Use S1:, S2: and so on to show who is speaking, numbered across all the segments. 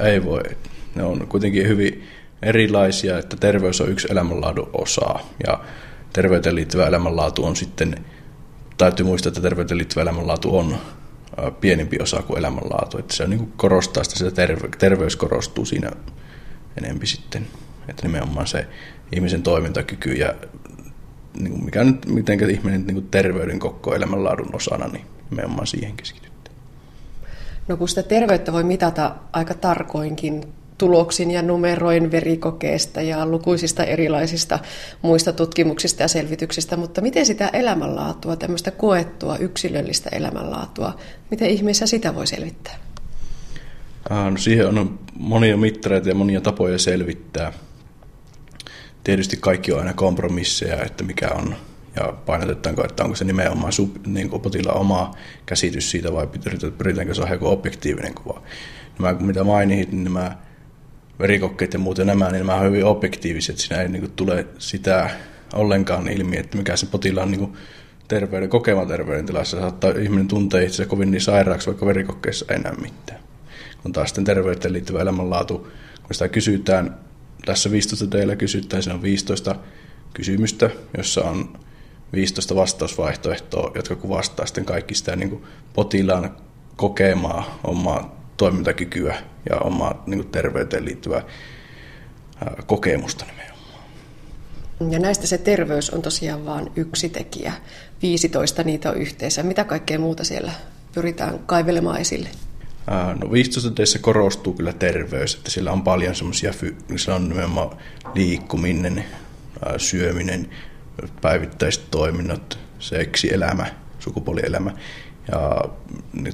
S1: Ei voi. Ne on kuitenkin hyvin erilaisia, että terveys on yksi elämänlaadun osa ja terveyteen liittyvä elämänlaatu on sitten, täytyy muistaa, että terveyteen liittyvä elämänlaatu on pienempi osa kuin elämänlaatu. Että se on niin korostaa sitä, että terve, terveys korostuu siinä enempi sitten. Että nimenomaan se ihmisen toimintakyky ja niin kuin mikä nyt, miten ihminen niin kuin terveyden koko elämänlaadun osana, niin nimenomaan siihen keskitytään.
S2: No kun sitä terveyttä voi mitata aika tarkoinkin tuloksin ja numeroin verikokeesta ja lukuisista erilaisista muista tutkimuksista ja selvityksistä, mutta miten sitä elämänlaatua, tämmöistä koettua yksilöllistä elämänlaatua, miten ihmeessä sitä voi selvittää?
S1: No siihen on monia mittareita ja monia tapoja selvittää. Tietysti kaikki on aina kompromisseja, että mikä on ja painotetaanko, että onko se nimenomaan sub, niin kuin potilaan oma käsitys siitä vai pyritäänkö saada joku objektiivinen kuva. Nämä, mitä mainit, niin nämä verikokkeet ja muuten nämä, niin nämä on hyvin objektiiviset. Siinä ei niin kuin, tule sitä ollenkaan ilmi, että mikä se potilaan niin kuin, terveyden, kokema terveydentilassa saattaa ihminen tuntee itse kovin niin sairaaksi, vaikka verikokkeessa ei näe mitään. Kun taas sitten terveyteen liittyvä elämänlaatu, kun sitä kysytään, tässä 15 teillä kysytään, siinä on 15 kysymystä, jossa on 15 vastausvaihtoehtoa, jotka kuvastaa sitten kaikki sitä niin kuin potilaan kokemaa omaa toimintakykyä ja omaa niin kuin terveyteen liittyvää kokemusta nimenomaan.
S2: Ja näistä se terveys on tosiaan vain yksi tekijä. 15 niitä on yhteensä. Mitä kaikkea muuta siellä pyritään kaivelemaan esille?
S1: No 15 teissä korostuu kyllä terveys, että siellä on paljon semmoisia, siellä on nimenomaan liikkuminen, syöminen, päivittäiset toiminnot, seksi, elämä, sukupuolielämä ja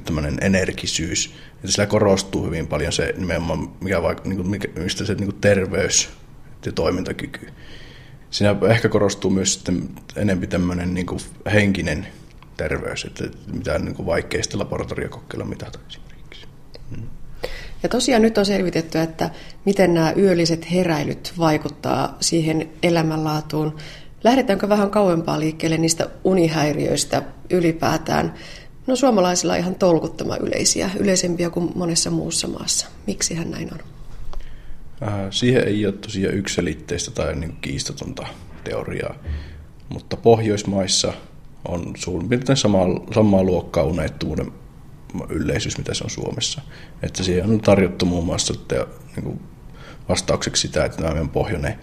S1: tämmöinen energisyys. Että sillä korostuu hyvin paljon se nimenomaan, mikä niin kuin, mistä se niin terveys ja toimintakyky. Siinä ehkä korostuu myös sitten enemmän tämmöinen niin henkinen terveys, että mitä niin vaikeista laboratoriokokeilla mitata esimerkiksi. Mm.
S2: Ja tosiaan nyt on selvitetty, että miten nämä yölliset heräilyt vaikuttaa siihen elämänlaatuun. Lähdetäänkö vähän kauempaa liikkeelle niistä unihäiriöistä ylipäätään? No suomalaisilla ihan tolkuttoman yleisiä, yleisempiä kuin monessa muussa maassa. Miksi hän näin on?
S1: Äh, siihen ei ole tosiaan yksilitteistä tai niin kiistatonta teoriaa, mutta Pohjoismaissa on suurin piirtein samaa, samaa luokkaa unettomuuden yleisyys, mitä se on Suomessa. Että siihen on tarjottu muun muassa että, niin vastaukseksi sitä, että tämä meidän pohjoinen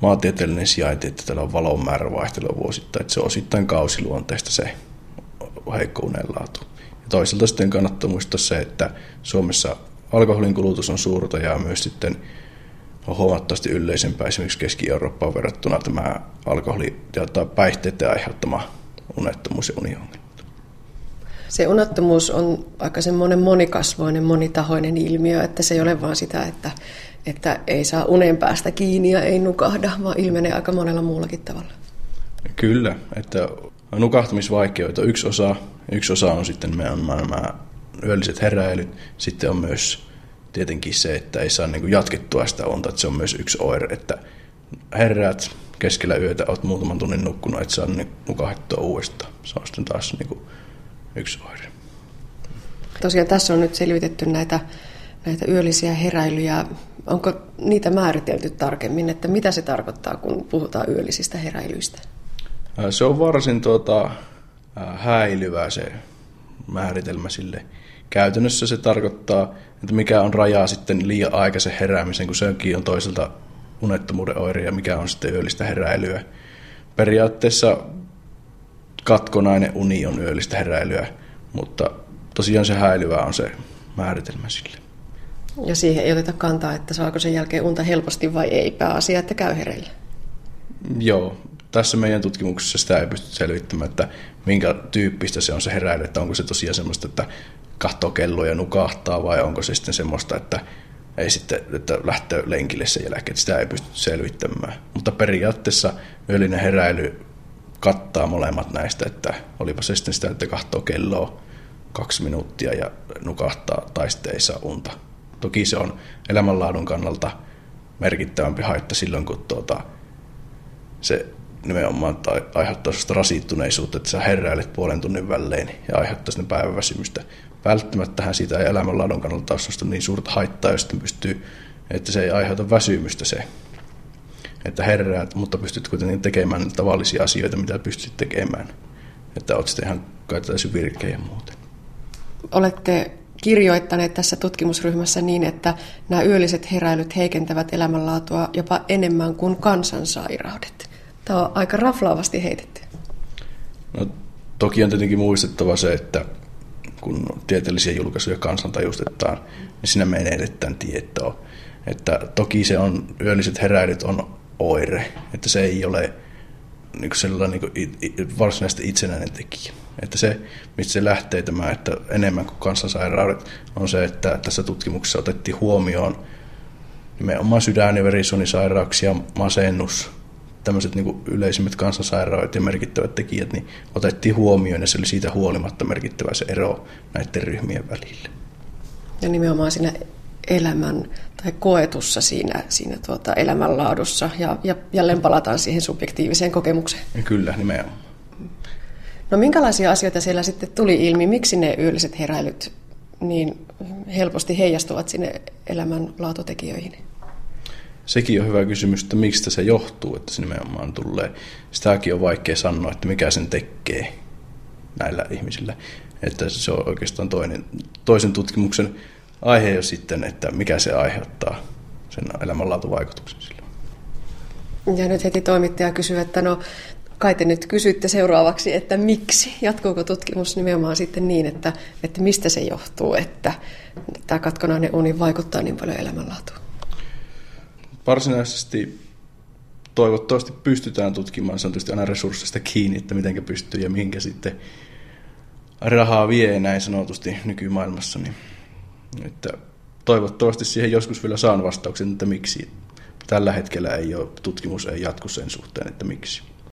S1: maantieteellinen sijainti, että täällä on valon määrä vaihtelua vuosittain, että se on osittain kausiluonteista se heikko unenlaatu. Ja toisaalta sitten kannattaa muistaa se, että Suomessa alkoholin kulutus on suurta ja myös sitten on huomattavasti yleisempää esimerkiksi Keski-Eurooppaan verrattuna tämä alkoholi- ja päihteiden aiheuttama unettomuus ja uniongelma.
S2: Se unettomuus on aika semmoinen monikasvoinen, monitahoinen ilmiö, että se ei ole vain sitä, että, että ei saa unen päästä kiinni ja ei nukahda, vaan ilmenee aika monella muullakin tavalla.
S1: Kyllä, että nukahtamisvaikeutta yksi osa, yksi osa on sitten nämä yölliset heräilyt, sitten on myös tietenkin se, että ei saa niin kuin jatkettua sitä unta, että se on myös yksi oire, että heräät keskellä yötä, olet muutaman tunnin nukkunut, että saa niin nukahdettua uudestaan. Se on sitten taas niin kuin yksi oire.
S2: Tosiaan tässä on nyt selvitetty näitä, näitä yöllisiä heräilyjä. Onko niitä määritelty tarkemmin, että mitä se tarkoittaa, kun puhutaan yöllisistä heräilyistä?
S1: Se on varsin tuota, häilyvä se määritelmä sille. Käytännössä se tarkoittaa, että mikä on raja sitten liian aikaisen heräämisen, kun sekin on toiselta unettomuuden oire ja mikä on sitten yöllistä heräilyä. Periaatteessa katkonainen uni on yöllistä heräilyä, mutta tosiaan se häilyvä on se määritelmä sille.
S2: Ja siihen ei oteta kantaa, että saako sen jälkeen unta helposti vai ei, pääasia, että käy hereillä.
S1: Joo, tässä meidän tutkimuksessa sitä ei pysty selvittämään, että minkä tyyppistä se on se heräily, että onko se tosiaan semmoista, että katsoo kelloa ja nukahtaa vai onko se sitten semmoista, että ei sitten, että lähtee lenkille sen jälkeen, että sitä ei pysty selvittämään. Mutta periaatteessa yöllinen heräily kattaa molemmat näistä, että olipa se sitten sitä, että katsoo kelloa kaksi minuuttia ja nukahtaa tai sitten ei saa unta. Toki se on elämänlaadun kannalta merkittävämpi haitta silloin, kun tuota, se nimenomaan aiheuttaa sellaista rasittuneisuutta, että sä heräilet puolen tunnin välein ja aiheuttaa sinne päiväväsymystä. välttämättähän siitä ei elämänlaadun kannalta ole niin suurta haittaa, jos pystyy, että se ei aiheuta väsymystä se, että herräät, mutta pystyt kuitenkin tekemään tavallisia asioita, mitä pystyt tekemään. Että olet sitten ihan kai virkeä ja muuten.
S2: Olette kirjoittaneet tässä tutkimusryhmässä niin, että nämä yölliset heräilyt heikentävät elämänlaatua jopa enemmän kuin kansansairaudet. Tämä on aika raflaavasti heitetty.
S1: No, toki on tietenkin muistettava se, että kun tieteellisiä julkaisuja kansantajustetaan, niin siinä menetetään tietoa. Että toki se on, yölliset heräilyt on oire, että se ei ole niin sellainen niin varsinaisesti itsenäinen tekijä. Että se, mistä se lähtee tämä, että enemmän kuin kansansairaudet, on se, että tässä tutkimuksessa otettiin huomioon nimenomaan sydän- ja verisuonisairauksia, masennus, tämmöiset niin yleisimmät kansansairaudet ja merkittävät tekijät, niin otettiin huomioon ja se oli siitä huolimatta merkittävä se ero näiden ryhmien välillä.
S2: Ja nimenomaan siinä elämän tai koetussa siinä, siinä tuota elämänlaadussa ja, ja jälleen palataan siihen subjektiiviseen kokemukseen.
S1: Ja kyllä, nimenomaan.
S2: No minkälaisia asioita siellä sitten tuli ilmi? Miksi ne yölliset heräilyt niin helposti heijastuvat sinne elämänlaatutekijöihin?
S1: Sekin on hyvä kysymys, että mistä se johtuu, että se nimenomaan tulee. Sitäkin on vaikea sanoa, että mikä sen tekee näillä ihmisillä. Että se on oikeastaan toinen, toisen tutkimuksen aihe jo sitten, että mikä se aiheuttaa sen elämänlaatuvaikutuksen sillä.
S2: Ja nyt heti toimittaja kysyy, että no kai te nyt kysytte seuraavaksi, että miksi? Jatkuuko tutkimus nimenomaan sitten niin, että, että mistä se johtuu, että tämä katkonainen uni vaikuttaa niin paljon elämänlaatuun?
S1: Varsinaisesti toivottavasti pystytään tutkimaan, se on tietysti aina resurssista kiinni, että miten pystyy ja mihinkä sitten rahaa vie näin sanotusti nykymaailmassa, niin että toivottavasti siihen joskus vielä saan vastauksen, että miksi. Tällä hetkellä ei ole, tutkimus ei jatku sen suhteen, että miksi.